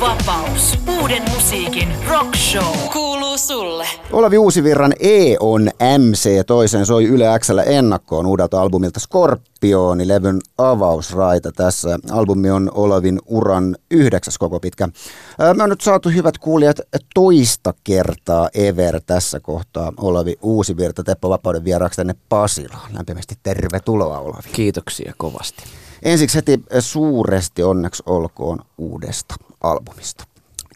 Vapaus. Uuden musiikin rock show. Kuuluu sulle. Olavi Uusivirran E on MC toisen soi Yle Xllä ennakkoon uudelta albumilta Skorpioni, levyn avausraita tässä. Albumi on Olavin uran yhdeksäs koko pitkä. Me on nyt saatu hyvät kuulijat toista kertaa ever tässä kohtaa Olavi Uusivirta Teppo Vapauden vieraaksi tänne Pasilaan. Lämpimästi tervetuloa Olavi. Kiitoksia kovasti. Ensiksi heti suuresti onneksi olkoon uudesta albumista.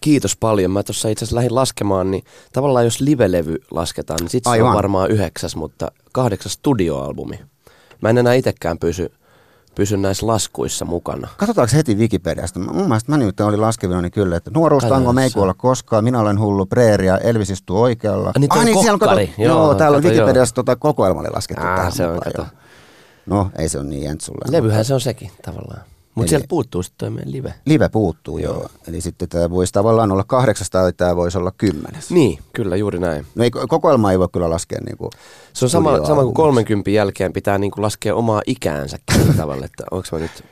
Kiitos paljon. Mä tuossa itse asiassa lähdin laskemaan, niin tavallaan jos livelevy lasketaan, niin sitten se on varmaan yhdeksäs, mutta kahdeksas studioalbumi. Mä en enää itsekään pysy, pysy näissä laskuissa mukana. Katsotaanko heti Wikipediasta? Mun mielestä mä nyt olin laskevina niin kyllä, että nuoruustango me ei kuolla koskaan, minä olen hullu preeria, Elvis istuu oikealla. Ah, niin, ah, niin siellä on, kato, joo, joo, täällä on Wikipediassa tota, kokoelma oli laskettu. Ah, se on, kato. No, ei se ole niin jentsulla. Levyhän se on sekin tavallaan. Mutta sieltä puuttuu sitten meidän live. Live puuttuu, joo. joo. Eli sitten tämä voisi tavallaan olla kahdeksas tai tämä voisi olla kymmenes. Niin, kyllä juuri näin. No ei, kokoelma ei voi kyllä laskea niin kuin Se on sama, sama kuin 30 jälkeen pitää niin kuin laskea omaa ikäänsä tavalla, että onko mä nyt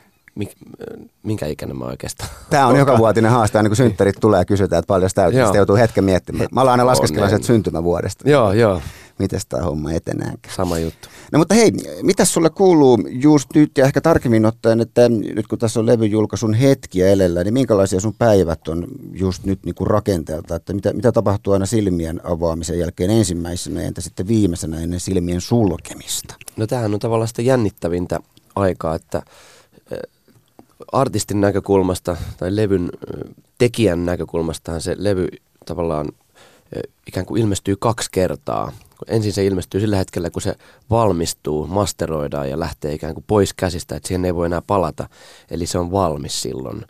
minkä ikäinen mä oikeastaan Tämä on joka vuotinen haaste, aina kun synttärit tulee ja kysytään, että paljon sitä joutuu hetken miettimään. Mä alan aina laskeskella sieltä syntymävuodesta. Joo, joo miten tämä homma etenee. Sama juttu. No mutta hei, mitä sulle kuuluu just nyt ja ehkä tarkemmin ottaen, että nyt kun tässä on levyjulkaisun hetkiä elellä, niin minkälaisia sun päivät on just nyt niin kuin rakenteelta, että mitä, mitä tapahtuu aina silmien avaamisen jälkeen ensimmäisenä entä sitten viimeisenä ennen silmien sulkemista? No tämähän on tavallaan sitä jännittävintä aikaa, että eh, artistin näkökulmasta tai levyn eh, tekijän näkökulmastahan se levy tavallaan eh, ikään kuin ilmestyy kaksi kertaa ensin se ilmestyy sillä hetkellä, kun se valmistuu, masteroidaan ja lähtee ikään kuin pois käsistä, että siihen ei voi enää palata. Eli se on valmis silloin.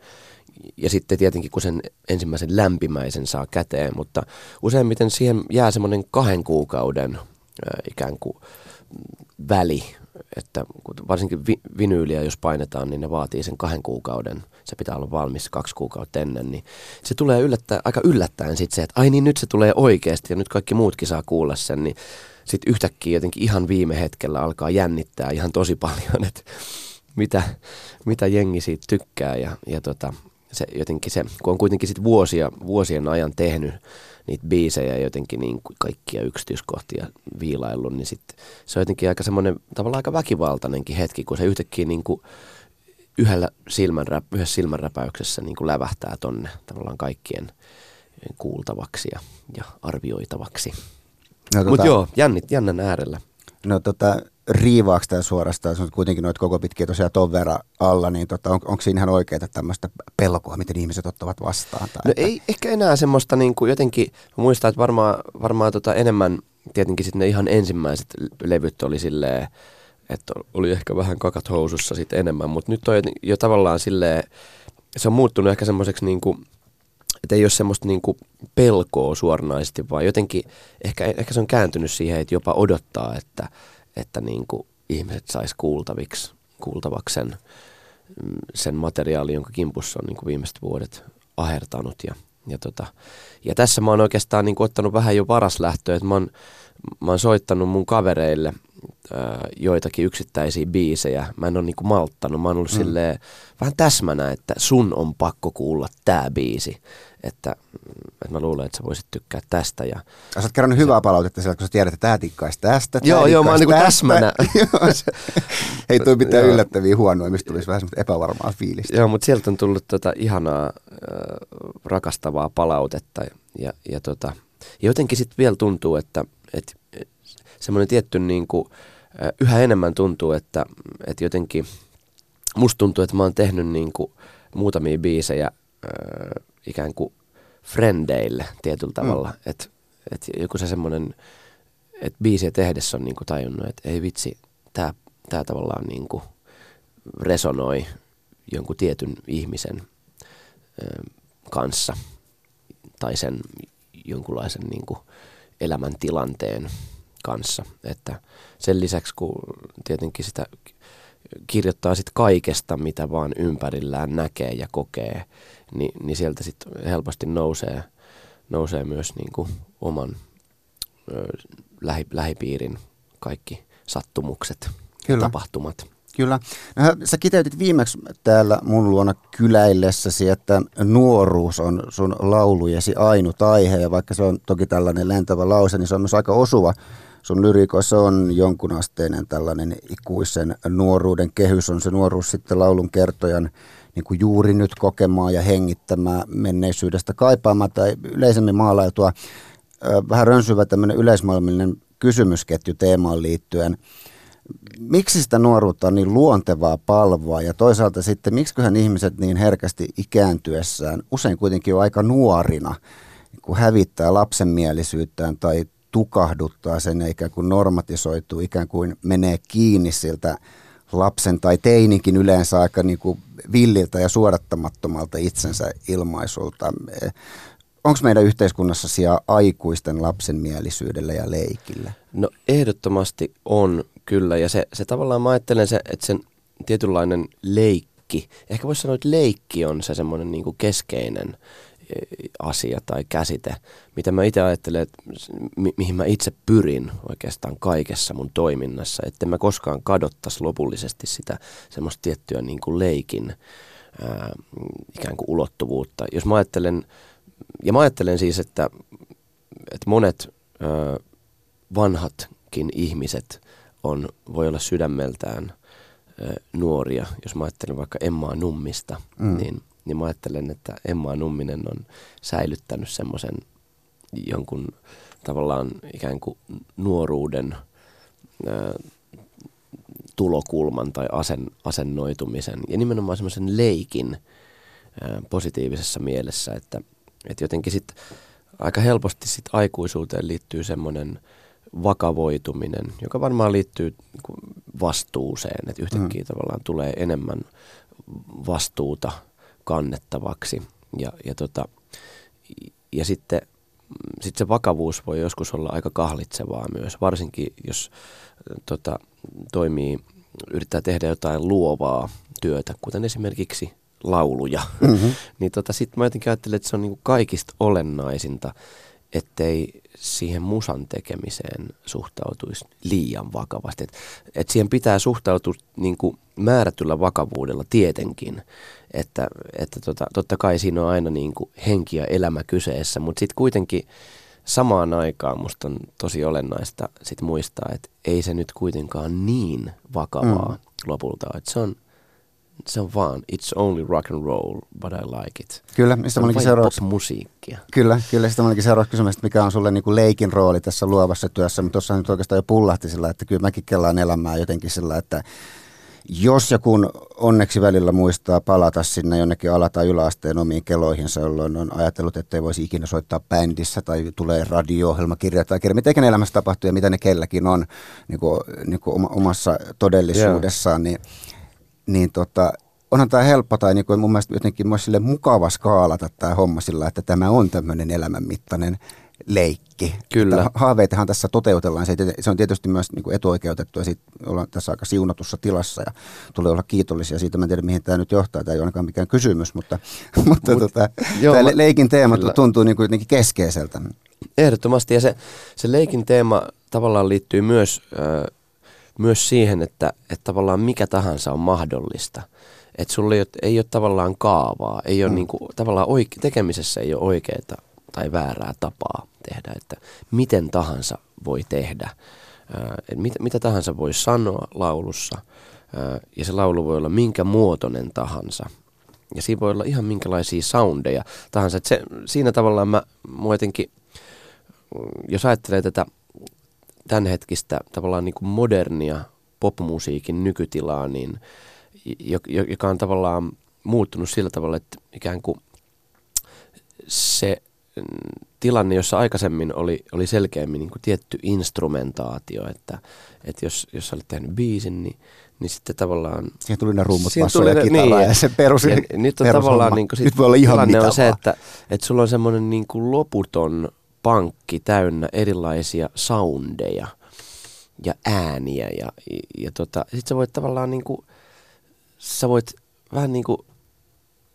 Ja sitten tietenkin, kun sen ensimmäisen lämpimäisen saa käteen, mutta useimmiten siihen jää semmoinen kahden kuukauden ikään kuin väli, että varsinkin vi- vinyyliä jos painetaan, niin ne vaatii sen kahden kuukauden. Se pitää olla valmis kaksi kuukautta ennen, niin se tulee yllättä, aika yllättäen sitten se, että ai niin nyt se tulee oikeasti ja nyt kaikki muutkin saa kuulla sen, niin sitten yhtäkkiä jotenkin ihan viime hetkellä alkaa jännittää ihan tosi paljon, että mitä, mitä jengi siitä tykkää ja, ja tota, se jotenkin se, kun on kuitenkin sit vuosia, vuosien ajan tehnyt niitä biisejä jotenkin niin kaikkia yksityiskohtia viilaillut, niin sit se on jotenkin aika semmoinen tavallaan aika väkivaltainenkin hetki, kun se yhtäkkiä niin kuin yhdellä silmänrä, yhdessä silmänräpäyksessä niin kuin lävähtää tonne tavallaan kaikkien kuultavaksi ja, ja arvioitavaksi. No, tota, Mutta joo, jännit, jännän äärellä. No tota, riivaako tämä suorastaan, se on kuitenkin noita koko pitkiä tosiaan ton verran alla, niin tota, on, onko siinä ihan oikeaa tämmöistä pelkoa, miten ihmiset ottavat vastaan? Tai no että... ei ehkä enää semmoista niin kuin jotenkin, muistan, että varmaan, varmaan tota enemmän tietenkin sitten ne ihan ensimmäiset levyt oli silleen, että oli ehkä vähän kakat housussa sitten enemmän, mutta nyt on jo tavallaan silleen, se on muuttunut ehkä semmoiseksi niin kuin, että ei ole semmoista niin kuin pelkoa suoranaisesti, vaan jotenkin ehkä, ehkä se on kääntynyt siihen, että jopa odottaa, että, että niin kuin ihmiset sais kuultaviksi, kuultavaksi sen, sen materiaalin, jonka kimpussa on niin kuin viimeiset vuodet ahertanut. Ja, ja, tota, ja tässä mä oon oikeastaan niin kuin ottanut vähän jo varaslähtöä, että mä oon, mä oon soittanut mun kavereille joitakin yksittäisiä biisejä. Mä en ole niin malttanut. Mä oon ollut mm. silleen, vähän täsmänä, että sun on pakko kuulla tää biisi että, että mä luulen, että sä voisit tykkää tästä. Ja sä oot kerronut hyvää palautetta sieltä, kun sä tiedät, että tää tikkaisi tästä. Tää joo, joo, mä oon niinku täsmänä. Ei toi mitään yllättäviä huonoja, mistä tulisi vähän semmoista epävarmaa fiilistä. Joo, mutta sieltä on tullut tota ihanaa, äh, rakastavaa palautetta. Ja, ja, tota, ja jotenkin sitten vielä tuntuu, että, että semmoinen tietty niin kuin, äh, yhä enemmän tuntuu, että, että jotenkin musta tuntuu, että mä oon tehnyt niin kuin muutamia biisejä äh, ikään kuin frendeille tietyllä mm. tavalla. Mm. Että et joku se semmoinen, että biisiä tehdessä on niinku tajunnut, että ei vitsi, tämä tää tavallaan niinku resonoi jonkun tietyn ihmisen ö, kanssa tai sen jonkunlaisen niinku elämäntilanteen kanssa. Että sen lisäksi, kun tietenkin sitä kirjoittaa sit kaikesta, mitä vaan ympärillään näkee ja kokee, niin, niin sieltä sitten helposti nousee, nousee myös niin kuin oman ö, lähi, lähipiirin kaikki sattumukset, Kyllä. tapahtumat. Kyllä. No, sä kiteytit viimeksi täällä mun luona kyläillessäsi, että nuoruus on sun laulujesi ainut aihe, ja vaikka se on toki tällainen lentävä lause, niin se on myös aika osuva. Sun lyrikoissa on jonkunasteinen tällainen ikuisen nuoruuden kehys, on se nuoruus sitten laulun kertojan niin kuin juuri nyt kokemaa ja hengittämää menneisyydestä kaipaamaan tai yleisemmin maalailtua vähän rönsyvä tämmöinen yleismaailmallinen kysymysketju teemaan liittyen. Miksi sitä nuoruutta on niin luontevaa palvoa? Ja toisaalta sitten miksiköhän ihmiset niin herkästi ikääntyessään, usein kuitenkin jo aika nuorina, kun hävittää lapsenmielisyyttään tai tukahduttaa sen ikään kuin normatisoituu, ikään kuin menee kiinni siltä lapsen tai teinikin yleensä aika niin kuin villiltä ja suodattamattomalta itsensä ilmaisulta. Onko meidän yhteiskunnassa sijaa aikuisten lapsenmielisyydellä ja leikillä? No ehdottomasti on kyllä ja se, se tavallaan mä ajattelen se, että sen tietynlainen leikki, ehkä voisi sanoa, että leikki on se semmoinen niin keskeinen asia tai käsite, mitä mä itse ajattelen, että mi- mihin mä itse pyrin oikeastaan kaikessa mun toiminnassa, että mä koskaan kadottaisi lopullisesti sitä semmoista tiettyä niin kuin leikin ää, ikään kuin ulottuvuutta. Jos mä ajattelen, ja mä ajattelen siis, että, että monet ää, vanhatkin ihmiset on, voi olla sydämeltään ää, nuoria, jos mä ajattelen vaikka Emmaa Nummista, mm. niin – niin mä ajattelen, että Emma Numminen on säilyttänyt semmoisen jonkun tavallaan ikään kuin nuoruuden ää, tulokulman tai asen, asennoitumisen ja nimenomaan semmoisen leikin ää, positiivisessa mielessä, että, että jotenkin sitten aika helposti sit aikuisuuteen liittyy semmoinen vakavoituminen, joka varmaan liittyy vastuuseen, että yhtäkkiä mm. tavallaan tulee enemmän vastuuta kannettavaksi. Ja, ja, tota, ja sitten sit se vakavuus voi joskus olla aika kahlitsevaa myös, varsinkin jos tota, toimii, yrittää tehdä jotain luovaa työtä, kuten esimerkiksi lauluja. Mm-hmm. niin tota, sitten mä jotenkin ajattelen, että se on niinku kaikista olennaisinta, ettei siihen musan tekemiseen suhtautuisi liian vakavasti. Että et siihen pitää suhtautua niin kuin määrätyllä vakavuudella tietenkin, että, että tota, totta kai siinä on aina niin kuin henki ja elämä kyseessä, mutta sitten kuitenkin samaan aikaan musta on tosi olennaista sit muistaa, että ei se nyt kuitenkaan niin vakavaa mm. lopulta, että se on se on vaan, it's only rock and roll, but I like it. Kyllä, mistä se on seuraavaksi, musiikkia. Kyllä, kyllä, sitä olikin seuraavaksi kysymys, että mikä on sulle niin kuin leikin rooli tässä luovassa työssä, mutta tuossa nyt oikeastaan jo pullahti sillä, että kyllä mäkin kellaan elämää jotenkin sillä, että jos ja kun onneksi välillä muistaa palata sinne jonnekin ala- tai yläasteen omiin keloihinsa, jolloin on ajatellut, että ei voisi ikinä soittaa bändissä tai tulee radio-ohjelma, kirja tai kirja, mitä elämässä tapahtuu ja mitä ne kelläkin on niin kuin, niin kuin omassa todellisuudessaan, yeah. niin niin tota, onhan tämä helppo tai niin kuin mun mielestä jotenkin myös sille mukava skaalata tämä homma sillä, että tämä on tämmöinen elämänmittainen leikki. Kyllä. Että haaveitahan tässä toteutellaan. Se, on tietysti myös niin kuin etuoikeutettu ja siitä ollaan tässä aika siunatussa tilassa ja tulee olla kiitollisia siitä. Mä en tiedä, mihin tämä nyt johtaa. Tämä ei ole ainakaan mikään kysymys, mutta, mutta Mut, tota, joo, tämä leikin teema kyllä. tuntuu niin kuin jotenkin keskeiseltä. Ehdottomasti ja se, se leikin teema tavallaan liittyy myös... Äh, myös siihen, että, että tavallaan mikä tahansa on mahdollista. Että sulla ei ole, ei ole tavallaan kaavaa, ei ole mm. niin kuin, tavallaan oike, tekemisessä ei ole oikeaa tai väärää tapaa tehdä, että miten tahansa voi tehdä. että mit, mitä tahansa voi sanoa laulussa ja se laulu voi olla minkä muotoinen tahansa. Ja siinä voi olla ihan minkälaisia soundeja tahansa. Et se, siinä tavallaan mä, jotenkin, jos ajattelee tätä tämänhetkistä tavallaan niin kuin modernia popmusiikin nykytilaa, niin, joka on tavallaan muuttunut sillä tavalla, että ikään kuin se tilanne, jossa aikaisemmin oli, oli selkeämmin niin kuin tietty instrumentaatio, että, että jos, jos sä olit tehnyt biisin, niin, niin sitten tavallaan... Siihen tuli ne rummut, basso ja kitara niin, ja se perus, ja nyt on tavallaan niin kuin, sit, nyt voi olla ihan tilanne on se, että, että sulla on semmoinen niin kuin loputon pankki täynnä erilaisia soundeja ja ääniä ja, ja, ja tota, sit sä voit tavallaan niinku, sä voit vähän niinku,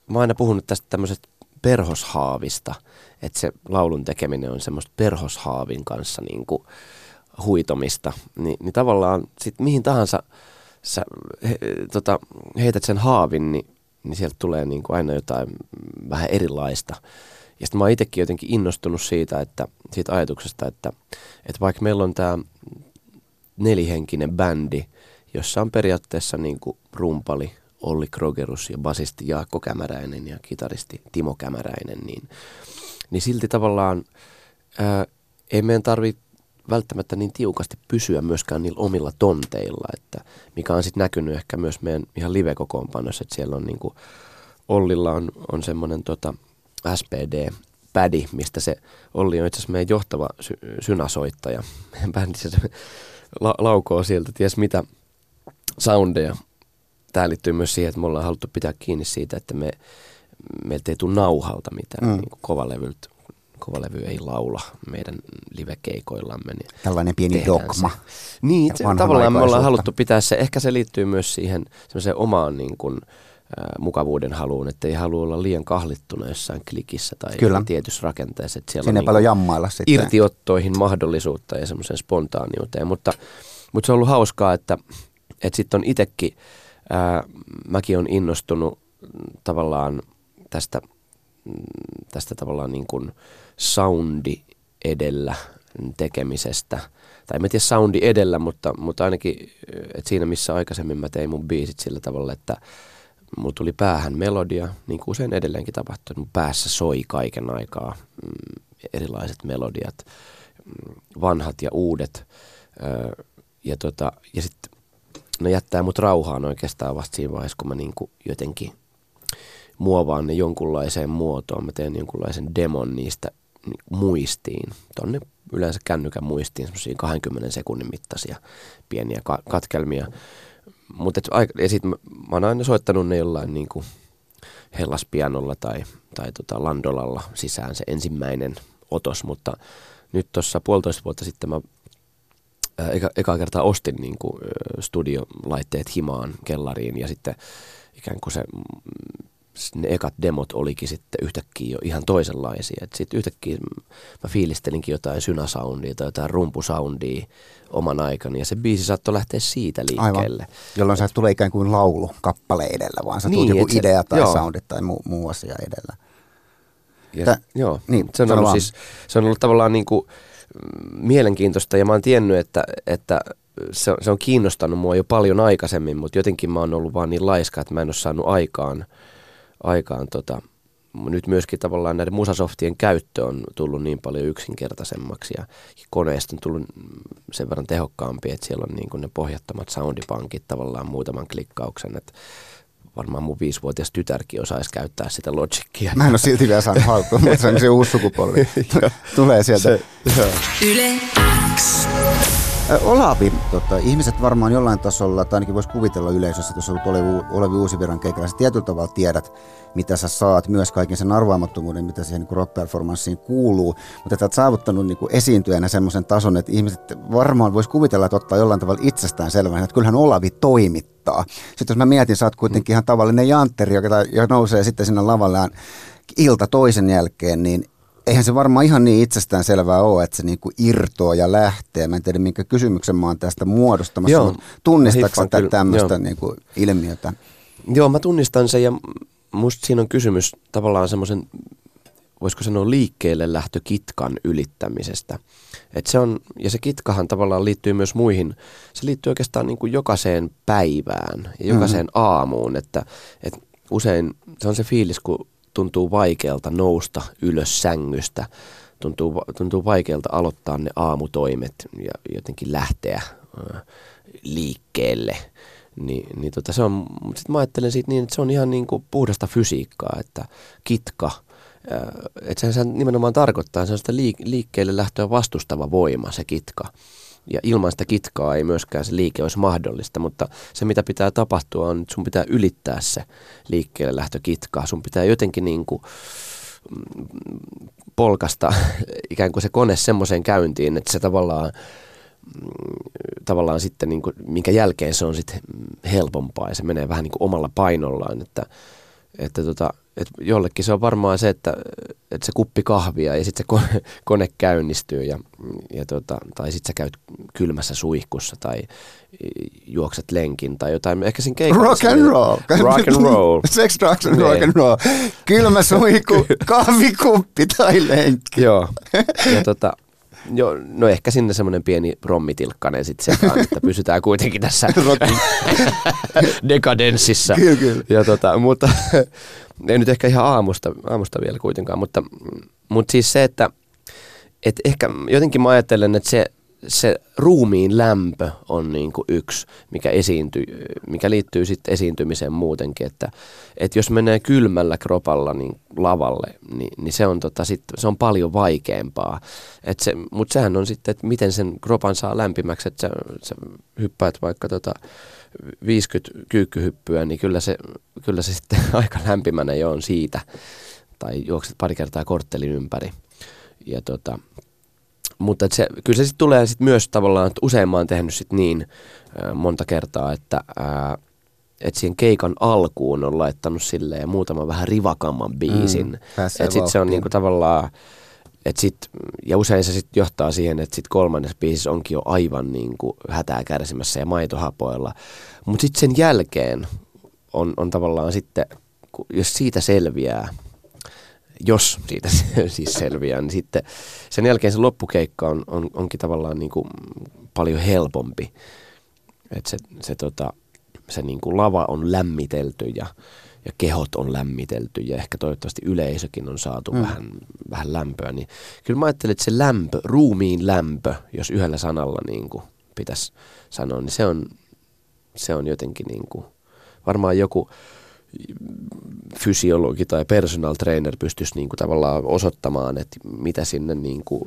mä oon aina puhunut tästä tämmöisestä perhoshaavista, että se laulun tekeminen on semmoista perhoshaavin kanssa niinku huitomista, Ni, niin tavallaan sit mihin tahansa sä he, tota, heität sen haavin, niin, niin sieltä tulee niin kuin aina jotain vähän erilaista. Ja sitten mä oon itsekin jotenkin innostunut siitä, että, siitä ajatuksesta, että, että vaikka meillä on tämä nelihenkinen bändi, jossa on periaatteessa niin kuin rumpali Olli Krogerus ja basisti Jaakko Kämäräinen ja kitaristi Timo Kämäräinen, niin, niin silti tavallaan ää, ei meidän tarvitse välttämättä niin tiukasti pysyä myöskään niillä omilla tonteilla, että mikä on sitten näkynyt ehkä myös meidän ihan live-kokoonpanossa, että siellä on niin kuin, Ollilla on, on semmoinen tota SPD-pädi, mistä se Olli on itse asiassa meidän johtava sy- synäsoittaja. Meidän bändissä se la- laukoo sieltä ties mitä soundeja. Tämä liittyy myös siihen, että me ollaan haluttu pitää kiinni siitä, että me, meiltä ei tule nauhalta mitään mm. niin kovalevyltä kovalevy ei laula meidän livekeikoillamme. Niin Tällainen pieni dogma. Se. Niin, se, tavallaan me ollaan haluttu pitää se. Ehkä se liittyy myös siihen omaan niin kuin, äh, mukavuuden haluun, että ei halua olla liian kahlittuna jossain klikissä tai Kyllä. tietyssä rakenteessa. Että siellä Sinne on paljon niin jammailla sitten. Irtiottoihin mahdollisuutta ja semmoisen spontaaniuteen, mutta, mutta se on ollut hauskaa, että, että sitten on itsekin, ää, mäkin on innostunut tavallaan tästä, tästä tavallaan niin kuin, soundi edellä tekemisestä. Tai en tiedä soundi edellä, mutta, mutta ainakin et siinä missä aikaisemmin mä tein mun biisit sillä tavalla, että mulla tuli päähän melodia, niin kuin usein edelleenkin tapahtuu, mun päässä soi kaiken aikaa mm, erilaiset melodiat, mm, vanhat ja uudet. Ja tota, ja sitten ne jättää mut rauhaan oikeastaan vasta siinä vaiheessa, kun mä niin kuin jotenkin muovaan ne jonkunlaiseen muotoon. Mä teen jonkunlaisen demon niistä muistiin, tonne yleensä kännykän muistiin, semmoisia 20 sekunnin mittaisia pieniä ka- katkelmia. Mutta ja sit mä, mä oon aina soittanut ne jollain niin kuin hellaspianolla tai, tai tota landolalla sisään se ensimmäinen otos, mutta nyt tuossa puolitoista vuotta sitten mä eka, eka kertaa ostin niin kuin, studiolaitteet himaan kellariin ja sitten ikään kuin se ne ekat demot olikin sitten yhtäkkiä jo ihan toisenlaisia. Sitten yhtäkkiä mä fiilistelinkin jotain synasoundia tai jotain rumpusoundia oman aikani ja se biisi saattoi lähteä siitä liikkeelle. Aivan. Jolloin sä et tule ikään kuin laulu kappale edellä, vaan sä niin, tulet joku se, idea tai joo. soundit tai muu, muu asia edellä. Ja, Tä, joo, niin, se, on ollut siis, se on ollut tavallaan niin kuin mielenkiintoista ja mä oon tiennyt, että, että se, se on kiinnostanut mua jo paljon aikaisemmin, mutta jotenkin mä oon ollut vaan niin laiska, että mä en ole saanut aikaan – aikaan tota, nyt myöskin tavallaan näiden musasoftien käyttö on tullut niin paljon yksinkertaisemmaksi ja koneesta on tullut sen verran tehokkaampi, että siellä on niin kuin ne pohjattomat soundipankit tavallaan muutaman klikkauksen, että varmaan mun viisivuotias tytärkin osaisi käyttää sitä Logicia. Mä en ole silti vielä saanut haltuun, mutta se on se uusi sukupolvi. Tulee sieltä. Se, Yle X. Olavi, tota, ihmiset varmaan jollain tasolla, tai ainakin voisi kuvitella yleisössä, että jos olet Olevi, Olevi Uusiviran keikalla, sä tietyllä tavalla tiedät, mitä sä saat, myös kaiken sen arvaamattomuuden, mitä siihen niin rock-performanssiin kuuluu, mutta että olet saavuttanut niin kuin esiintyjänä semmoisen tason, että ihmiset varmaan voisi kuvitella, että ottaa jollain tavalla itsestään selvänä, että kyllähän Olavi toimittaa. Sitten jos mä mietin, sä oot kuitenkin ihan tavallinen jantteri, joka, joka nousee sitten sinne lavallaan ilta toisen jälkeen, niin eihän se varmaan ihan niin itsestään selvää ole, että se niinku irtoaa ja lähtee. Mä en tiedä, minkä kysymyksen mä oon tästä muodostamassa, joo, mutta tunnistatko tämmöistä niinku ilmiötä? Joo, mä tunnistan sen ja musta siinä on kysymys tavallaan semmoisen, voisiko sanoa liikkeelle lähtö kitkan ylittämisestä. Et se on, ja se kitkahan tavallaan liittyy myös muihin, se liittyy oikeastaan niin kuin jokaiseen päivään ja jokaiseen mm-hmm. aamuun, että, että usein se on se fiilis, kun tuntuu vaikealta nousta ylös sängystä, tuntuu, tuntuu vaikealta aloittaa ne aamutoimet ja jotenkin lähteä äh, liikkeelle. Ni, niin tota se on, sitten mä ajattelen siitä niin, että se on ihan niin kuin puhdasta fysiikkaa, että kitka, äh, että se, se nimenomaan tarkoittaa sellaista liik- liikkeelle lähtöä vastustava voima, se kitka. Ja ilman sitä kitkaa ei myöskään se liike olisi mahdollista, mutta se mitä pitää tapahtua on, että sun pitää ylittää se liikkeelle lähtö kitkaa. Sun pitää jotenkin niin kuin mm, polkasta ikään kuin se kone semmoiseen käyntiin, että se tavallaan, mm, tavallaan sitten, niin kuin, minkä jälkeen se on sitten helpompaa ja se menee vähän niin kuin omalla painollaan, että että tota, et jollekin se on varmaan se, että, että se kuppi kahvia ja sitten se kone, kone käynnistyy ja, ja tota, tai sitten sä käyt kylmässä suihkussa tai juokset lenkin tai jotain. Ehkä siinä keikassa. Rock and roll. Rock and roll. Sex, drugs and rock and roll. Kylmä suihku, kahvikuppi tai lenkki. Joo. Ja tota, Joo, no ehkä sinne semmoinen pieni rommitilkkanen sitten sekaan, että pysytään kuitenkin tässä dekadenssissa. Kyllä, kyllä. Ja tota, mutta ei nyt ehkä ihan aamusta, aamusta vielä kuitenkaan, mutta, mutta siis se, että et ehkä jotenkin mä ajattelen, että se, se ruumiin lämpö on niin kuin yksi, mikä, esiintyy, mikä liittyy sitten esiintymiseen muutenkin, että, että jos menee kylmällä kropalla niin lavalle, niin, niin se, on tota sit, se on paljon vaikeampaa. Se, Mutta sehän on sitten, että miten sen kropan saa lämpimäksi, että sä, sä hyppäät vaikka tota 50 kyykkyhyppyä, niin kyllä se, kyllä se sitten aika lämpimänä jo on siitä. Tai juokset pari kertaa korttelin ympäri. Ja tota, mutta se, kyllä se sitten tulee sit myös tavallaan, että usein mä oon tehnyt sit niin äh, monta kertaa, että äh, et siihen keikan alkuun on laittanut silleen muutaman vähän rivakamman biisin. Mm, että sitten se on niinku tavallaan, et sit, ja usein se sitten johtaa siihen, että sitten kolmannes biisissä onkin jo aivan niinku hätää kärsimässä ja maitohapoilla. Mutta sitten sen jälkeen on, on tavallaan sitten, jos siitä selviää, jos siitä siis selviää, niin sitten sen jälkeen se loppukeikka on, on, onkin tavallaan niin kuin paljon helpompi. Että se, se, tota, se niin kuin lava on lämmitelty ja, ja kehot on lämmitelty ja ehkä toivottavasti yleisökin on saatu mm. vähän, vähän lämpöä. Niin kyllä mä ajattelen, että se lämpö, ruumiin lämpö, jos yhdellä sanalla niin kuin pitäisi sanoa, niin se on, se on jotenkin niin kuin, varmaan joku fysiologi tai personal trainer pystyisi niin kuin tavallaan osoittamaan, että mitä sinne niin kuin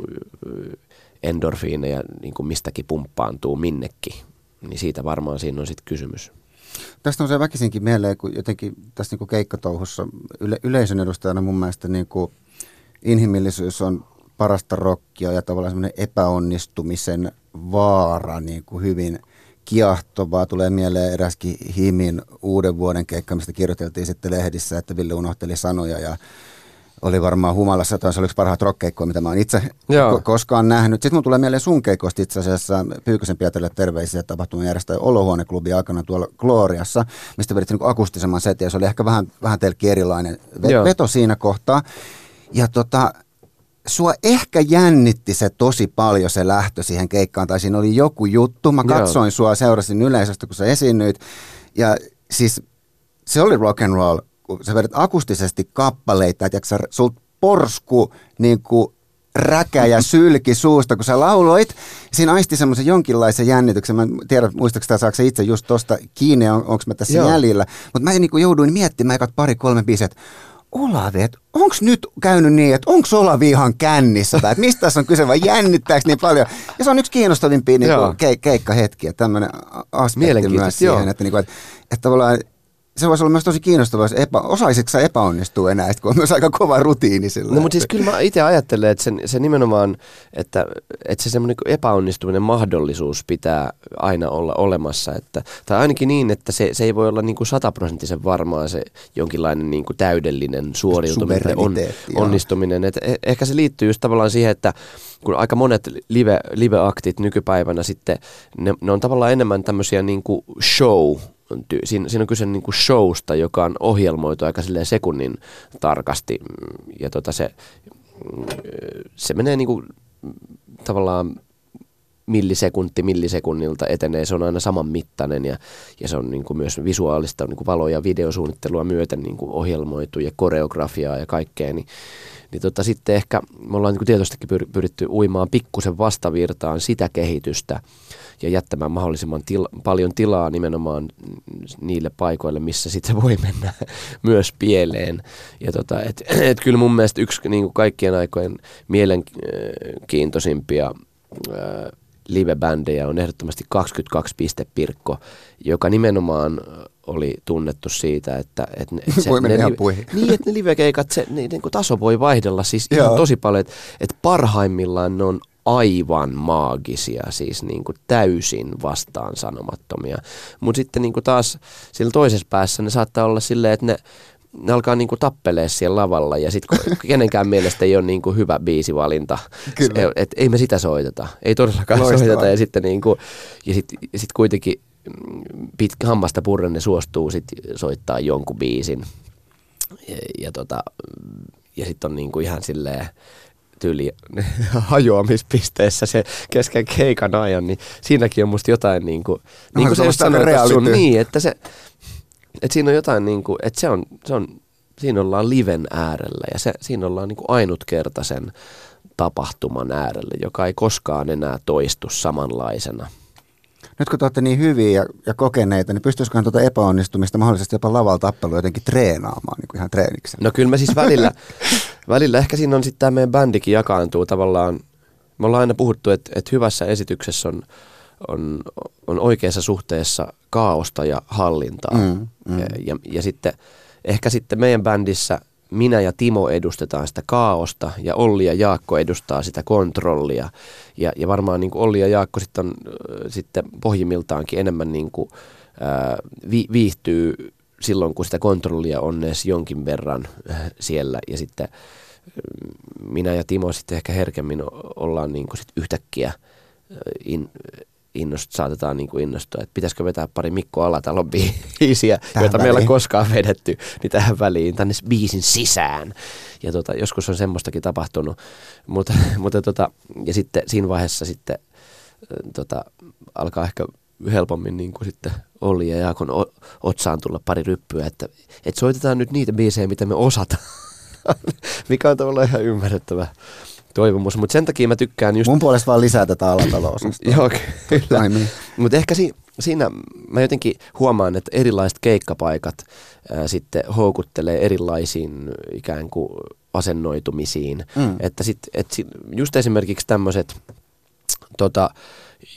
endorfiineja niin kuin mistäkin pumppaantuu minnekin. Niin siitä varmaan siinä on sitten kysymys. Tästä on se väkisinkin mieleen, kun jotenkin tässä niin keikkatouhussa yle, yleisön edustajana mun mielestä niin kuin inhimillisyys on parasta rokkia ja tavallaan semmoinen epäonnistumisen vaara niin kuin hyvin – kiahtovaa. Tulee mieleen eräskin Himin uuden vuoden keikka, mistä kirjoiteltiin sitten lehdissä, että Ville unohteli sanoja ja oli varmaan humalassa, että se oli parhaat rockkeikkoja, mitä mä oon itse ko- koskaan nähnyt. Sitten mun tulee mieleen sun keikosta itse asiassa Pyykkösen Pietarille terveisiä tapahtuman järjestäjä Olohuoneklubi aikana tuolla Gloriassa, mistä vedettiin niin akustisemman setin ja se oli ehkä vähän, vähän teilläkin erilainen veto siinä kohtaa. Ja tota, sua ehkä jännitti se tosi paljon se lähtö siihen keikkaan, tai siinä oli joku juttu. Mä katsoin Joo. sua, seurasin yleisöstä, kun sä esiinnyit. Ja siis se oli rock and roll, kun sä vedät akustisesti kappaleita, että sä, sult porsku niin kuin räkä ja sylki suusta, kun sä lauloit. Siinä aisti semmoisen jonkinlaisen jännityksen. Mä en tiedä, muistatko sitä, saako itse just tosta kiinni, on, onko mä tässä Joo. jäljellä. Mutta mä niin jouduin miettimään ekat pari-kolme biisiä, että Olavi, että onko nyt käynyt niin, että onko Olavi ihan kännissä tai että mistä tässä on kyse vai jännittääkö niin paljon. Ja se on yksi kiinnostavimpia niin kuin, ke- keikkahetkiä, tämmöinen aspekti myös siihen, että, niin kuin, että, että tavallaan se voisi olla myös tosi kiinnostavaa, jos epä, osaisitko epäonnistua enää, kun on myös aika kova rutiini sillä. No mutta siis kyllä mä itse ajattelen, että se, se nimenomaan, että, että se semmoinen epäonnistuminen mahdollisuus pitää aina olla olemassa. Että, tai ainakin niin, että se, se ei voi olla niin kuin sataprosenttisen varmaa se jonkinlainen niin kuin täydellinen suoriutuminen tai on, onnistuminen. Et e, ehkä se liittyy just tavallaan siihen, että kun aika monet live, live-aktit nykypäivänä sitten, ne, ne on tavallaan enemmän tämmöisiä niin kuin show siinä, siinä on kyse niin kuin showsta, joka on ohjelmoitu aika sekunnin tarkasti ja tota se, se menee niin kuin, tavallaan millisekunti millisekunnilta etenee, se on aina saman mittainen ja, ja se on niin kuin myös visuaalista niin kuin valo- ja videosuunnittelua myöten niin kuin ohjelmoitu ja koreografiaa ja kaikkea, niin, niin tota, sitten ehkä me ollaan niin kuin tietoistakin pyritty uimaan pikkusen vastavirtaan sitä kehitystä, ja jättämään mahdollisimman til- paljon tilaa nimenomaan niille paikoille, missä sitten voi mennä myös pieleen. Ja tota, et, et kyllä mun mielestä yksi niin kuin kaikkien aikojen mielenkiintoisimpia ää, live-bändejä on ehdottomasti 22 piste Pirkko, joka nimenomaan oli tunnettu siitä, että, että ne, se, voi ne, ihan niin, että ne livekeikat, se ne, niin kuin taso voi vaihdella. Siis ihan tosi paljon, että, että parhaimmillaan ne on aivan maagisia, siis niin kuin täysin vastaan sanomattomia. Mutta sitten niin kuin taas sillä toisessa päässä ne saattaa olla silleen, että ne ne alkaa niinku tappelee siellä lavalla ja sitten kenenkään mielestä ei ole niinku hyvä biisivalinta. Kyllä. Et ei me sitä soiteta, ei todellakaan Loistavaa. soiteta ja sitten niinku, ja sit, sit kuitenkin mm, pit, hammasta purren ne suostuu sit soittaa jonkun biisin. Ja, ja, tota, ja sitten on niinku ihan silleen tyyli hajoamispisteessä se kesken keikan ajan, niin siinäkin on musta jotain niin kuin se se just on sanoi, että sun, niin, että se, että siinä on jotain niinku, että se on, se on, siinä ollaan liven äärellä ja se, siinä ollaan niinku ainutkertaisen tapahtuman äärellä, joka ei koskaan enää toistu samanlaisena. Nyt kun te olette niin hyviä ja, ja kokeneita, niin pystyisiköhän tuota epäonnistumista mahdollisesti jopa lavalla tappelua jotenkin treenaamaan niin kuin ihan treeniksellä? No kyllä me siis välillä, välillä ehkä siinä on sitten tämä meidän bändikin jakaantuu tavallaan. Me ollaan aina puhuttu, että, että hyvässä esityksessä on, on, on oikeassa suhteessa kaaosta ja hallintaa. Mm, mm. Ja, ja, ja sitten ehkä sitten meidän bändissä minä ja Timo edustetaan sitä kaaosta ja Olli ja Jaakko edustaa sitä kontrollia. Ja, ja varmaan niin kuin Olli ja Jaakko sitten, on, äh, sitten pohjimmiltaankin enemmän niin kuin, ää, vi, viihtyy silloin, kun sitä kontrollia on edes jonkin verran äh, siellä. Ja sitten äh, minä ja Timo sitten ehkä herkemmin ollaan niin kuin sit yhtäkkiä in, innost, saatetaan niin kuin innostua, että pitäisikö vetää pari Mikko Alatalon biisiä, Tähän joita meillä on koskaan vedetty, niin tähän väliin, tänne biisin sisään. Ja tota, joskus on semmoistakin tapahtunut, mutta, mutta tota, ja sitten siinä vaiheessa sitten tota, alkaa ehkä helpommin niin kuin sitten Olli ja Jaakon otsaan tulla pari ryppyä, että, että soitetaan nyt niitä biisejä, mitä me osataan, mikä on tavallaan ihan ymmärrettävä toivomus, mutta sen takia mä tykkään just Mun puolesta vaan lisää tätä alatalo-osastoa. Joo, kyllä. Mutta ehkä si- siinä mä jotenkin huomaan, että erilaiset keikkapaikat ää, sitten houkuttelee erilaisiin ikään kuin asennoitumisiin. Mm. Että sit, et si- just esimerkiksi tämmöiset tota,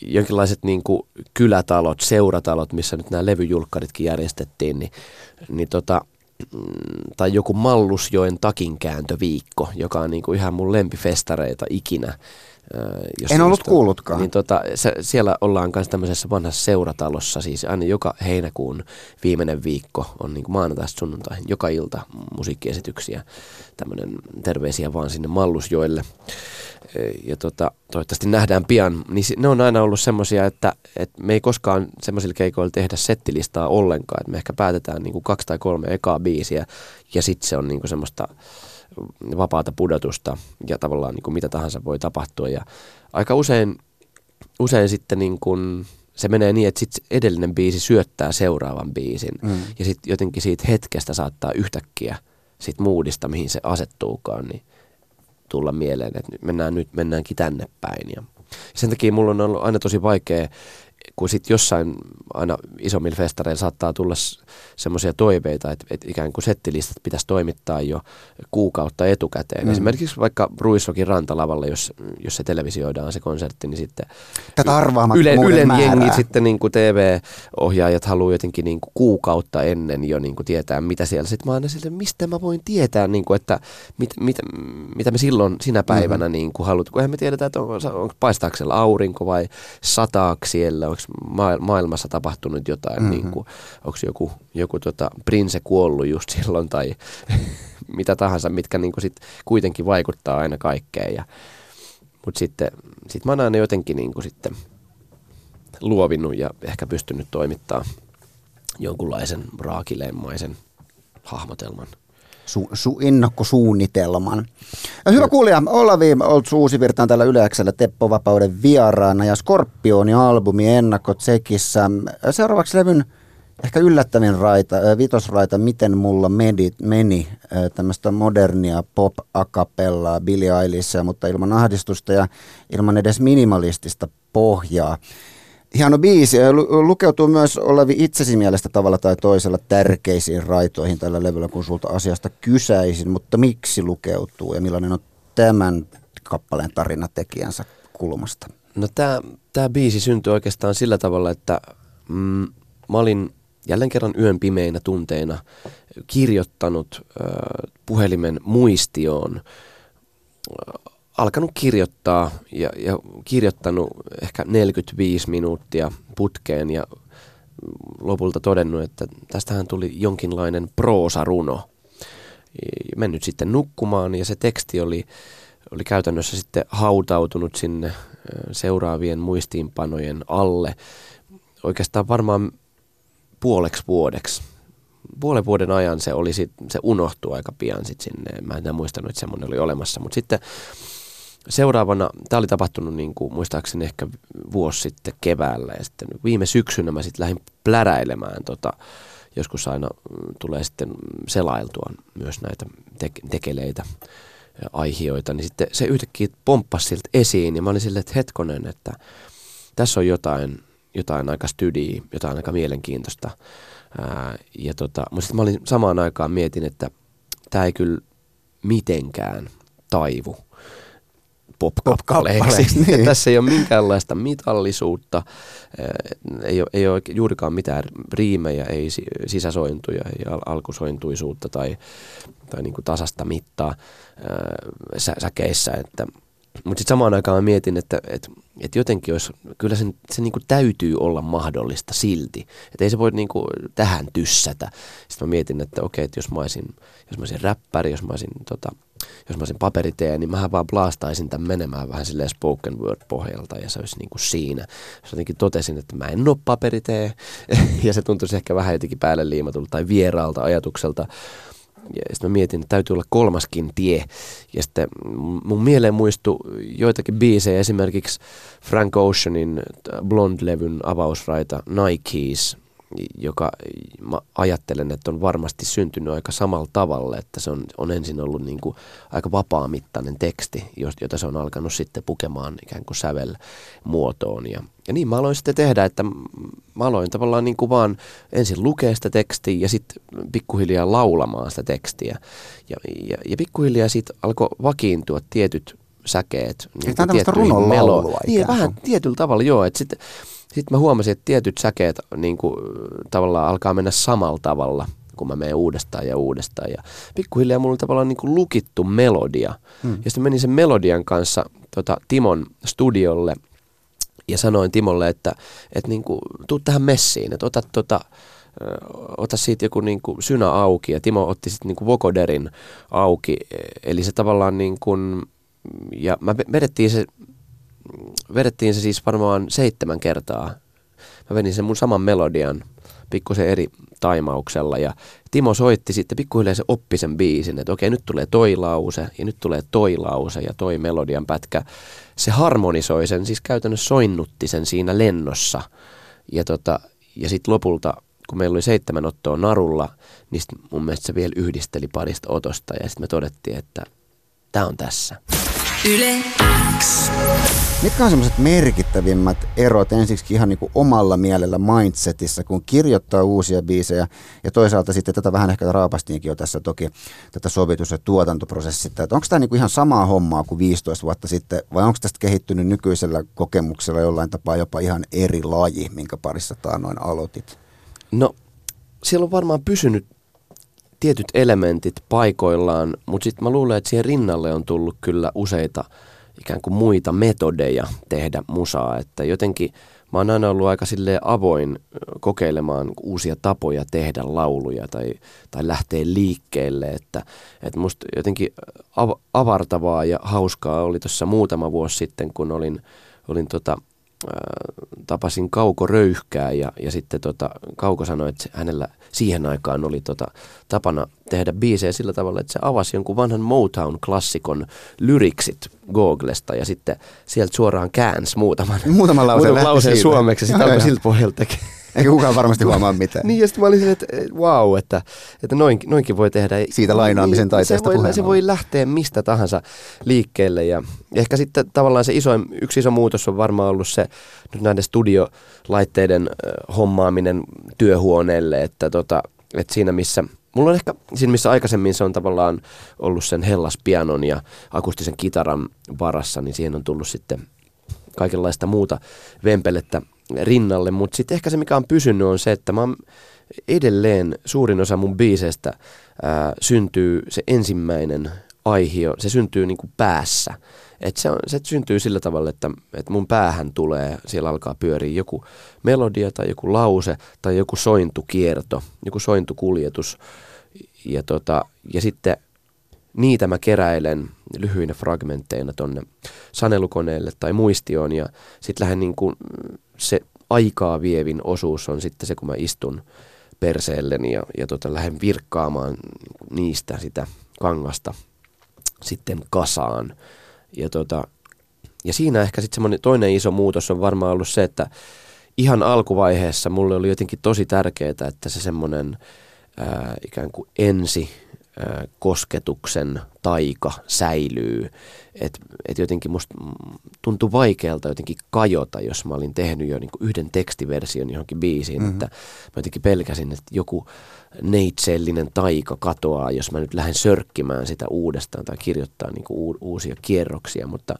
jonkinlaiset niin kuin kylätalot, seuratalot, missä nyt nämä levyjulkkaritkin järjestettiin, niin, niin tota, tai joku Mallusjoen takinkääntöviikko, joka on niin kuin ihan mun lempifestareita ikinä. Ää, jossa En ollut kuullutkaan. Niin tota, se, siellä ollaan myös tämmöisessä vanhassa seuratalossa, siis aina joka heinäkuun viimeinen viikko on niin maanantaista sunnuntaihin, joka ilta musiikkiesityksiä, tämmöinen terveisiä vaan sinne Mallusjoelle. E, Ja tota, toivottavasti nähdään pian, niin ne on aina ollut semmoisia, että, että me ei koskaan semmoisilla keikoilla tehdä settilistaa ollenkaan, että me ehkä päätetään niin kuin kaksi tai kolme ekaa biisiä ja sitten se on niin kuin semmoista vapaata pudotusta ja tavallaan niin kuin mitä tahansa voi tapahtua ja aika usein, usein sitten niin kuin se menee niin, että sit edellinen biisi syöttää seuraavan biisin Mm. ja sitten jotenkin siitä hetkestä saattaa yhtäkkiä sit moodista, mihin se asettuukaan, niin tulla mieleen, että mennään, nyt mennäänkin tänne päin. Ja sen takia mulla on ollut aina tosi vaikea, kun sitten jossain aina isommilla festareilla saattaa tulla semmoisia toiveita, että, että ikään kuin settilistat pitäisi toimittaa jo kuukautta etukäteen. Mm. Mm. Esimerkiksi vaikka Ruisrokin rantalavalla, jos, jos se televisioidaan se konsertti, niin sitten Tätä Yle, Ylen määrää. jengi sitten niin kuin TV-ohjaajat haluaa jotenkin niin kuin kuukautta ennen jo niin kuin tietää, mitä siellä. Sitten mä aina sille, mistä mä voin tietää, niin kuin, että mit, mit, mitä me silloin sinä päivänä mm-hmm. niin kuin haluat. Kun eihän me tiedetä, että onko, onko paistaako siellä aurinko vai sataako siellä, onko ma- maailmassa tapahtunut jotain, mm-hmm. niin kuin, onko joku, joku tota, prinse kuollut just silloin tai mitä tahansa, mitkä niin kuin sit kuitenkin vaikuttaa aina kaikkeen. Ja, mutta sitten sit mä oon aina jotenkin niin kuin sitten luovinnut ja ehkä pystynyt toimittaa jonkunlaisen raakileimmaisen hahmotelman. Su, su, innokkosuunnitelman. Ja hyvä kuulija, Olavi Olt Suusivirtaan täällä Yleäksellä Teppo Vapauden vieraana ja Skorpioni-albumi ennakko Tsekissä. Seuraavaksi levyn ehkä yllättävin raita, vitosraita, Miten mulla medi, meni, tämmöistä modernia pop akapellaa Billie Eilishia, mutta ilman ahdistusta ja ilman edes minimalistista pohjaa. Hieno biisi. ja lu- Lukeutuu myös Olavi itsesi mielestä tavalla tai toisella tärkeisiin raitoihin tällä levyllä, kun sulta asiasta kysäisin. Mutta miksi lukeutuu ja millainen on tämän kappaleen tarina tekijänsä kulmasta? No tämä biisi syntyi oikeastaan sillä tavalla, että mm, mä olin jälleen kerran yön pimeinä tunteina kirjoittanut äh, puhelimen muistioon, alkanut kirjoittaa ja, ja kirjoittanut ehkä 45 minuuttia putkeen ja lopulta todennut, että tästähän tuli jonkinlainen proosaruno. mennyt sitten nukkumaan ja se teksti oli, oli käytännössä sitten hautautunut sinne seuraavien muistiinpanojen alle. Oikeastaan varmaan puoleksi vuodeksi. Puolen vuoden ajan se, oli sit, se unohtui aika pian sit sinne. Mä en muistanut, että semmoinen oli olemassa. Mutta sitten seuraavana, tämä oli tapahtunut niin kuin, muistaakseni ehkä vuosi sitten keväällä. Ja sitten viime syksynä mä sitten lähdin pläräilemään tota, joskus aina mm, tulee sitten selailtua myös näitä te- tekeleitä aihioita, niin sitten se yhtäkkiä pomppasi siltä esiin ja mä olin silleen, että hetkonen, että tässä on jotain, jotain aika stydiä, jotain aika mielenkiintoista. Ää, ja tota, mutta sitten mä olin samaan aikaan mietin, että tämä ei kyllä mitenkään taivu pop-kappaleeksi. Niin. Tässä ei ole minkäänlaista mitallisuutta, ei ole, ei ole juurikaan mitään riimejä, ei sisäsointuja, ei alkusointuisuutta tai, tai niin kuin tasasta mittaa sä, säkeissä. Että, mutta sitten samaan aikaan mä mietin, että, että, että jotenkin olisi, kyllä sen, se niin kuin täytyy olla mahdollista silti. Että ei se voi niin kuin tähän tyssätä. Sitten mä mietin, että okei, että jos mä olisin, jos mä olisin räppäri, jos mä olisin tota, jos mä olisin paperiteen, niin mähän vaan blastaisin tämän menemään vähän silleen spoken word pohjalta ja se olisi niin kuin siinä. Jos jotenkin totesin, että mä en ole paperitee ja se tuntuisi ehkä vähän jotenkin päälle liimatulta tai vieraalta ajatukselta. Ja sitten mä mietin, että täytyy olla kolmaskin tie. Ja sitten mun mieleen muistui joitakin biisejä, esimerkiksi Frank Oceanin Blonde-levyn avausraita Nikes – joka mä ajattelen, että on varmasti syntynyt aika samalla tavalla, että se on, on ensin ollut niin kuin aika vapaamittainen teksti, jota se on alkanut sitten pukemaan ikään kuin sävelmuotoon. Ja, ja niin mä aloin sitten tehdä, että mä aloin tavallaan niin kuin vaan ensin lukea sitä tekstiä ja sitten pikkuhiljaa laulamaan sitä tekstiä. Ja, ja, ja pikkuhiljaa sitten alkoi vakiintua tietyt säkeet. Niin Tämä on tämmöistä runonlaulua Niin, vähän tietyllä tavalla joo, että sitten sitten mä huomasin, että tietyt säkeet niin kuin, tavallaan alkaa mennä samalla tavalla, kun mä menen uudestaan ja uudestaan. Ja pikkuhiljaa mulla oli tavallaan niin kuin lukittu melodia. Hmm. Ja sitten menin sen melodian kanssa tota, Timon studiolle ja sanoin Timolle, että, että niin kuin, tuu tähän messiin, että ota, tota, ota siitä joku niin kuin synä auki. Ja Timo otti sitten niin kuin vokoderin auki. Eli se tavallaan niin kuin, ja mä vedettiin se vedettiin se siis varmaan seitsemän kertaa. Mä vedin sen mun saman melodian pikkusen eri taimauksella ja Timo soitti sitten pikkuhiljaa se oppi sen biisin, että okei nyt tulee toi lause ja nyt tulee toi lause ja toi melodian pätkä. Se harmonisoi sen, siis käytännössä soinnutti sen siinä lennossa ja, tota, ja sitten lopulta kun meillä oli seitsemän ottoa narulla, niin mun mielestä se vielä yhdisteli parista otosta ja sitten me todettiin, että tämä on tässä. Yle X. Mitkä on semmoiset merkittävimmät erot ensiksi ihan niin kuin omalla mielellä mindsetissä, kun kirjoittaa uusia biisejä ja toisaalta sitten tätä vähän ehkä raapastiinkin jo tässä toki tätä sovitus- ja tuotantoprosessia. Että onko tämä niin kuin ihan samaa hommaa kuin 15 vuotta sitten vai onko tästä kehittynyt nykyisellä kokemuksella jollain tapaa jopa ihan eri laji, minkä parissa noin aloitit? No siellä on varmaan pysynyt tietyt elementit paikoillaan, mutta sitten mä luulen, että siihen rinnalle on tullut kyllä useita ikään kuin muita metodeja tehdä musaa, että jotenkin mä oon aina ollut aika silleen avoin kokeilemaan uusia tapoja tehdä lauluja tai, tai lähteä liikkeelle, että, että musta jotenkin av- avartavaa ja hauskaa oli tuossa muutama vuosi sitten, kun olin, olin tota, tapasin Kauko Röyhkää ja, ja sitten tota, Kauko sanoi, että hänellä siihen aikaan oli tota, tapana tehdä biisejä sillä tavalla, että se avasi jonkun vanhan Motown-klassikon lyriksit Googlesta ja sitten sieltä suoraan käänsi muutaman, muutaman lauseen, lauseen suomeksi ja sitten alkoi siltä pohjalta tekemään. Eikä kukaan varmasti huomaa mitään. niin, ja sitten mä olin että wow, että, että noin, noinkin voi tehdä. Siitä lainaamisen niin, taiteesta se voi, se voi lähteä mistä tahansa liikkeelle. Ja ehkä sitten tavallaan se iso, yksi iso muutos on varmaan ollut se nyt näiden studiolaitteiden hommaaminen työhuoneelle, että, tota, että siinä missä Mulla on ehkä siinä, missä aikaisemmin se on tavallaan ollut sen pianon ja akustisen kitaran varassa, niin siihen on tullut sitten kaikenlaista muuta vempelettä rinnalle, mutta sitten ehkä se, mikä on pysynyt, on se, että mä edelleen suurin osa mun biiseistä ää, syntyy se ensimmäinen aihio, se syntyy niinku päässä. Et se, on, se syntyy sillä tavalla, että, että mun päähän tulee, siellä alkaa pyöriä joku melodia tai joku lause tai joku sointukierto, joku sointukuljetus. Ja, tota, ja sitten niitä mä keräilen lyhyinä fragmentteina tonne sanelukoneelle tai muistioon ja sitten lähden niin kuin se aikaa vievin osuus on sitten se, kun mä istun perseelleni ja, ja tota, lähden virkkaamaan niistä sitä kangasta sitten kasaan. Ja, tota, ja siinä ehkä sitten semmoinen toinen iso muutos on varmaan ollut se, että ihan alkuvaiheessa mulle oli jotenkin tosi tärkeää, että se semmoinen ikään kuin ensi kosketuksen taika säilyy. Että et jotenkin musta tuntui vaikealta jotenkin kajota, jos mä olin tehnyt jo niinku yhden tekstiversion johonkin biisiin. Mm-hmm. Että mä jotenkin pelkäsin, että joku neitsellinen taika katoaa, jos mä nyt lähden sörkkimään sitä uudestaan tai kirjoittaa niinku u- uusia kierroksia. Mutta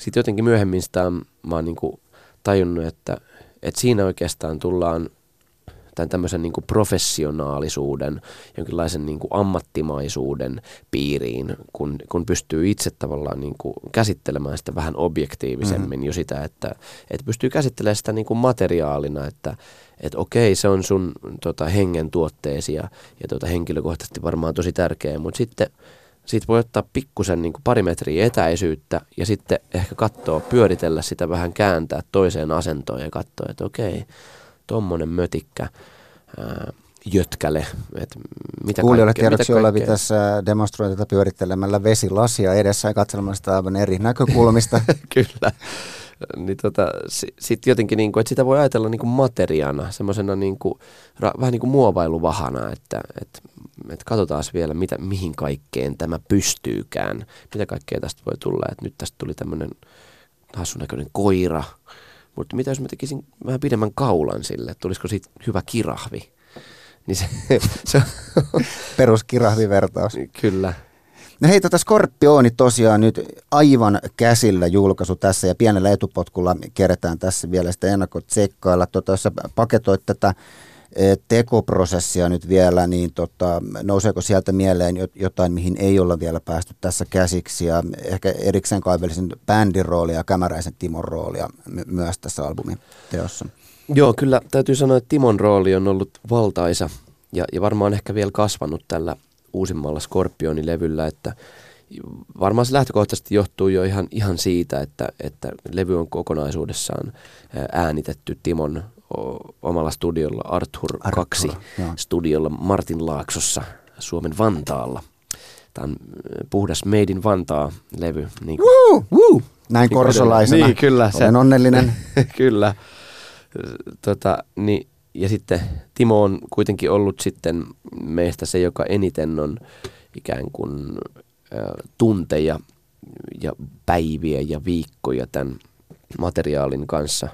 sitten jotenkin myöhemmin sitä mä oon niinku tajunnut, että, että siinä oikeastaan tullaan tämän tämmöisen niin kuin professionaalisuuden, jonkinlaisen niin kuin ammattimaisuuden piiriin, kun, kun pystyy itse tavallaan niin kuin käsittelemään sitä vähän objektiivisemmin mm-hmm. jo sitä, että, että pystyy käsittelemään sitä niin kuin materiaalina, että, että okei, se on sun tota, hengen tuotteesi ja, ja tota, henkilökohtaisesti varmaan tosi tärkeä, mutta sitten siitä voi ottaa pikkusen niin pari metriä etäisyyttä ja sitten ehkä katsoa, pyöritellä sitä vähän kääntää toiseen asentoon ja katsoa, että okei, tommonen mötikkä ää, jötkäle. Et mitä Kuulijoille tiedoksi Olavi tässä demonstroi tätä pyörittelemällä vesilasia edessä ja katselemalla sitä aivan eri näkökulmista. Kyllä. Niin tota, sitten jotenkin, niin kuin, että sitä voi ajatella niin kuin materiaana, semmoisena niin kuin, ra, vähän niin kuin muovailuvahana, että, että, että katsotaan vielä, mitä, mihin kaikkeen tämä pystyykään. Mitä kaikkea tästä voi tulla, että nyt tästä tuli tämmöinen hassun näköinen koira, mutta mitä jos mä tekisin vähän pidemmän kaulan sille, tulisiko siitä hyvä kirahvi? Niin se, se Peruskirahvivertaus. Kyllä. No hei, tota Skorpioni tosiaan nyt aivan käsillä julkaisu tässä ja pienellä etupotkulla kerätään tässä vielä sitä ennakkotsekkailla. Tota, jos sä paketoit tätä tekoprosessia nyt vielä, niin tota, nouseeko sieltä mieleen jotain, mihin ei olla vielä päästy tässä käsiksi ja ehkä erikseen kaivelisin bändin roolia ja Kämäräisen Timon roolia my- myös tässä albumin teossa? Joo, kyllä täytyy sanoa, että Timon rooli on ollut valtaisa ja, ja varmaan ehkä vielä kasvanut tällä uusimmalla Scorpioni-levyllä, että varmaan se lähtökohtaisesti johtuu jo ihan, ihan siitä, että, että levy on kokonaisuudessaan äänitetty Timon omalla studiolla Arthur, Arthur 2 joo. studiolla Martin Laaksossa Suomen Vantaalla. Tämä on äh, puhdas Made in Vantaa-levy. Niin woo, woo. Näin niin korsolaisena. Niin, kyllä. Olen onnellinen. kyllä. Tota, niin, ja sitten Timo on kuitenkin ollut sitten meistä se, joka eniten on ikään kuin äh, tunteja ja päiviä ja viikkoja tämän materiaalin kanssa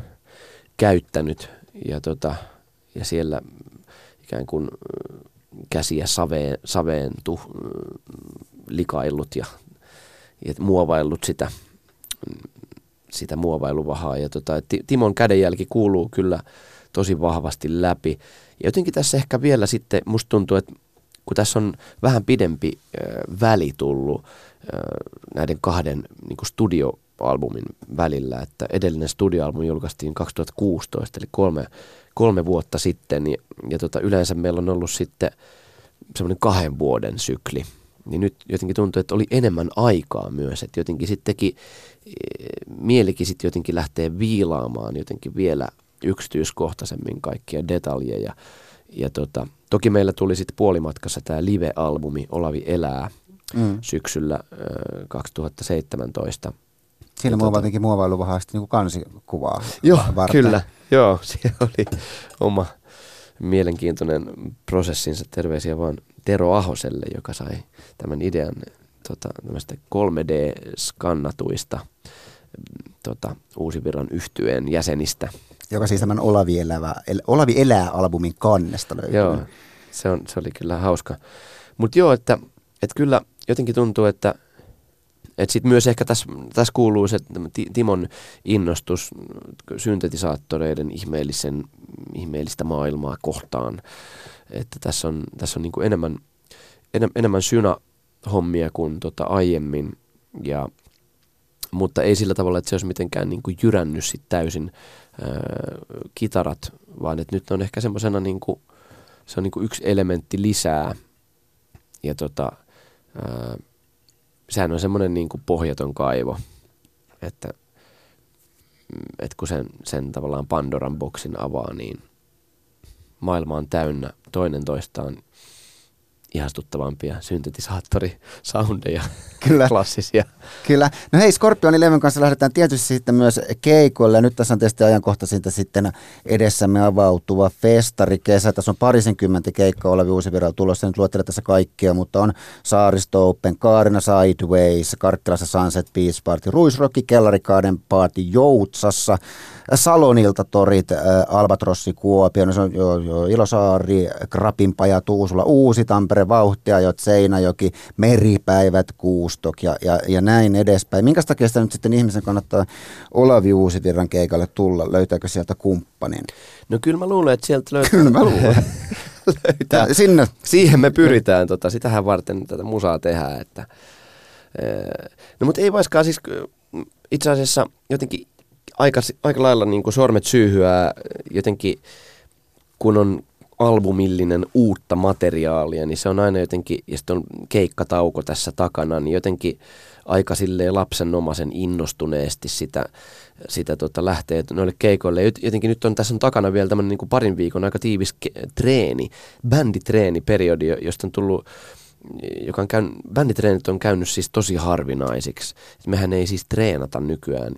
käyttänyt ja, tota, ja siellä ikään kuin käsiä saveen, saveen tu, likaillut ja, ja muovaillut sitä, sitä muovailuvahaa. Ja tota, Timon kädenjälki kuuluu kyllä tosi vahvasti läpi. Ja jotenkin tässä ehkä vielä sitten musta tuntuu, että kun tässä on vähän pidempi äh, väli tullut äh, näiden kahden niin studio albumin välillä, että edellinen studioalbumi julkaistiin 2016, eli kolme, kolme vuotta sitten, ja, ja tota, yleensä meillä on ollut sitten semmoinen kahden vuoden sykli, niin nyt jotenkin tuntuu, että oli enemmän aikaa myös, että jotenkin sitten teki, e, mielikin sitten jotenkin lähtee viilaamaan jotenkin vielä yksityiskohtaisemmin kaikkia detaljeja, ja tota, toki meillä tuli sitten puolimatkassa tämä live-albumi Olavi elää mm. syksyllä ö, 2017, Siinä tota... jotenkin muovailu vähän niin kuin kansikuvaa Joo, varten. kyllä. Joo, siellä oli oma mielenkiintoinen prosessinsa. Terveisiä vaan Tero Ahoselle, joka sai tämän idean tota, 3D-skannatuista tota, Uusivirran yhtyeen jäsenistä. Joka siis tämän Olavi, elävä, el, Olavi elää-albumin kannesta löytyy. Joo, se, on, se oli kyllä hauska. Mutta joo, että, että kyllä jotenkin tuntuu, että et sit myös ehkä tässä, tässä kuuluu se Timon innostus syntetisaattoreiden ihmeellisen, ihmeellistä maailmaa kohtaan. Että tässä on, tässä on niinku enemmän, enem, enemmän syna-hommia kuin tota aiemmin. Ja, mutta ei sillä tavalla, että se olisi mitenkään niinku jyrännyt sit täysin ää, kitarat, vaan että nyt on ehkä semmoisena niinku, se on niinku yksi elementti lisää. Ja tota, ää, sehän on semmoinen niin kuin pohjaton kaivo, että, että kun sen, sen tavallaan Pandoran boksin avaa, niin maailma on täynnä toinen toistaan ihastuttavampia syntetisaattorisoundeja, Kyllä. klassisia. Kyllä. No hei, Scorpionin levyn kanssa lähdetään tietysti sitten myös keikoille. Nyt tässä on tietysti ajankohtaisinta sitten edessämme avautuva festari kesä. Tässä on parisenkymmentä keikkaa Olavi Uusivirralla tulossa. Nyt luettelen tässä kaikkia, mutta on Saaristo Open, Kaarina Sideways, Karkkilassa Sunset Beach Party, Ruisrocky, Kellarikaaden Party Joutsassa, Salonilta torit, Albatrossi Kuopio, no se on jo, jo Ilosaari, Krapinpaja, Tuusula, Uusi Tampere, Vauhtiajot, Seinäjoki, Meripäivät, Kuustok ja, ja, ja näin edespäin. Minkä takia sitä nyt sitten ihmisen kannattaa Olavi Uusivirran keikalle tulla? Löytääkö sieltä kumppanin? No kyllä mä luulen, että sieltä löytää. Kyllä mä luulen. löytää. Sinne. Siihen me pyritään, tota, sitähän varten tätä musaa tehdään. Että, no mutta ei vaiskaan siis itse asiassa jotenkin aika, aika lailla niin kuin sormet syyhyää jotenkin, kun on albumillinen uutta materiaalia, niin se on aina jotenkin, ja sitten on keikkatauko tässä takana, niin jotenkin aika silleen lapsenomaisen innostuneesti sitä, sitä tota lähtee noille keikoille. Jotenkin nyt on tässä on takana vielä tämmöinen niin parin viikon aika tiivis ke- treeni, bänditreeni-periodi, josta on tullut joka on käyn, bänditreenit on käynyt siis tosi harvinaisiksi. Mehän ei siis treenata nykyään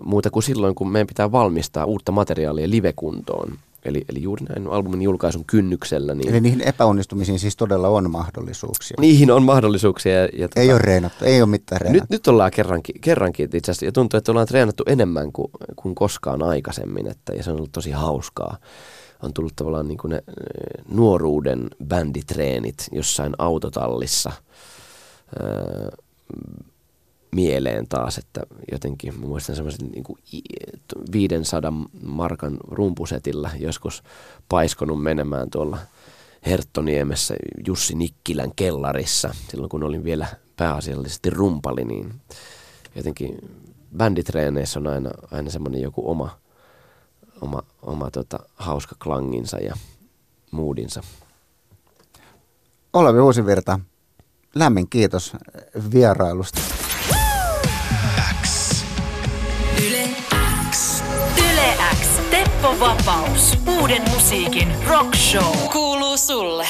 muuta kuin silloin, kun meidän pitää valmistaa uutta materiaalia livekuntoon. Eli, eli juuri näin albumin julkaisun kynnyksellä. Niin eli niihin epäonnistumisiin siis todella on mahdollisuuksia. Niihin on mahdollisuuksia. Ja, ja ei tota, ole reenattu, ei ole mitään reenattu. Nyt, nyt ollaan kerrankin, kerrankin itse asiassa, ja tuntuu, että ollaan treenattu enemmän kuin, kuin koskaan aikaisemmin, että, ja se on ollut tosi hauskaa. On tullut tavallaan niin kuin ne nuoruuden bänditreenit jossain autotallissa. Öö, mieleen taas, että jotenkin mä muistan semmoisen niin kuin 500 markan rumpusetilla joskus paiskonut menemään tuolla Herttoniemessä Jussi Nikkilän kellarissa, silloin kun olin vielä pääasiallisesti rumpali, niin jotenkin bänditreeneissä on aina, aina semmoinen joku oma, oma, oma tota, hauska klanginsa ja moodinsa. Olavi Uusivirta, lämmin kiitos vierailusta. Vapaus. Uuden musiikin rock show. Kuuluu sulle.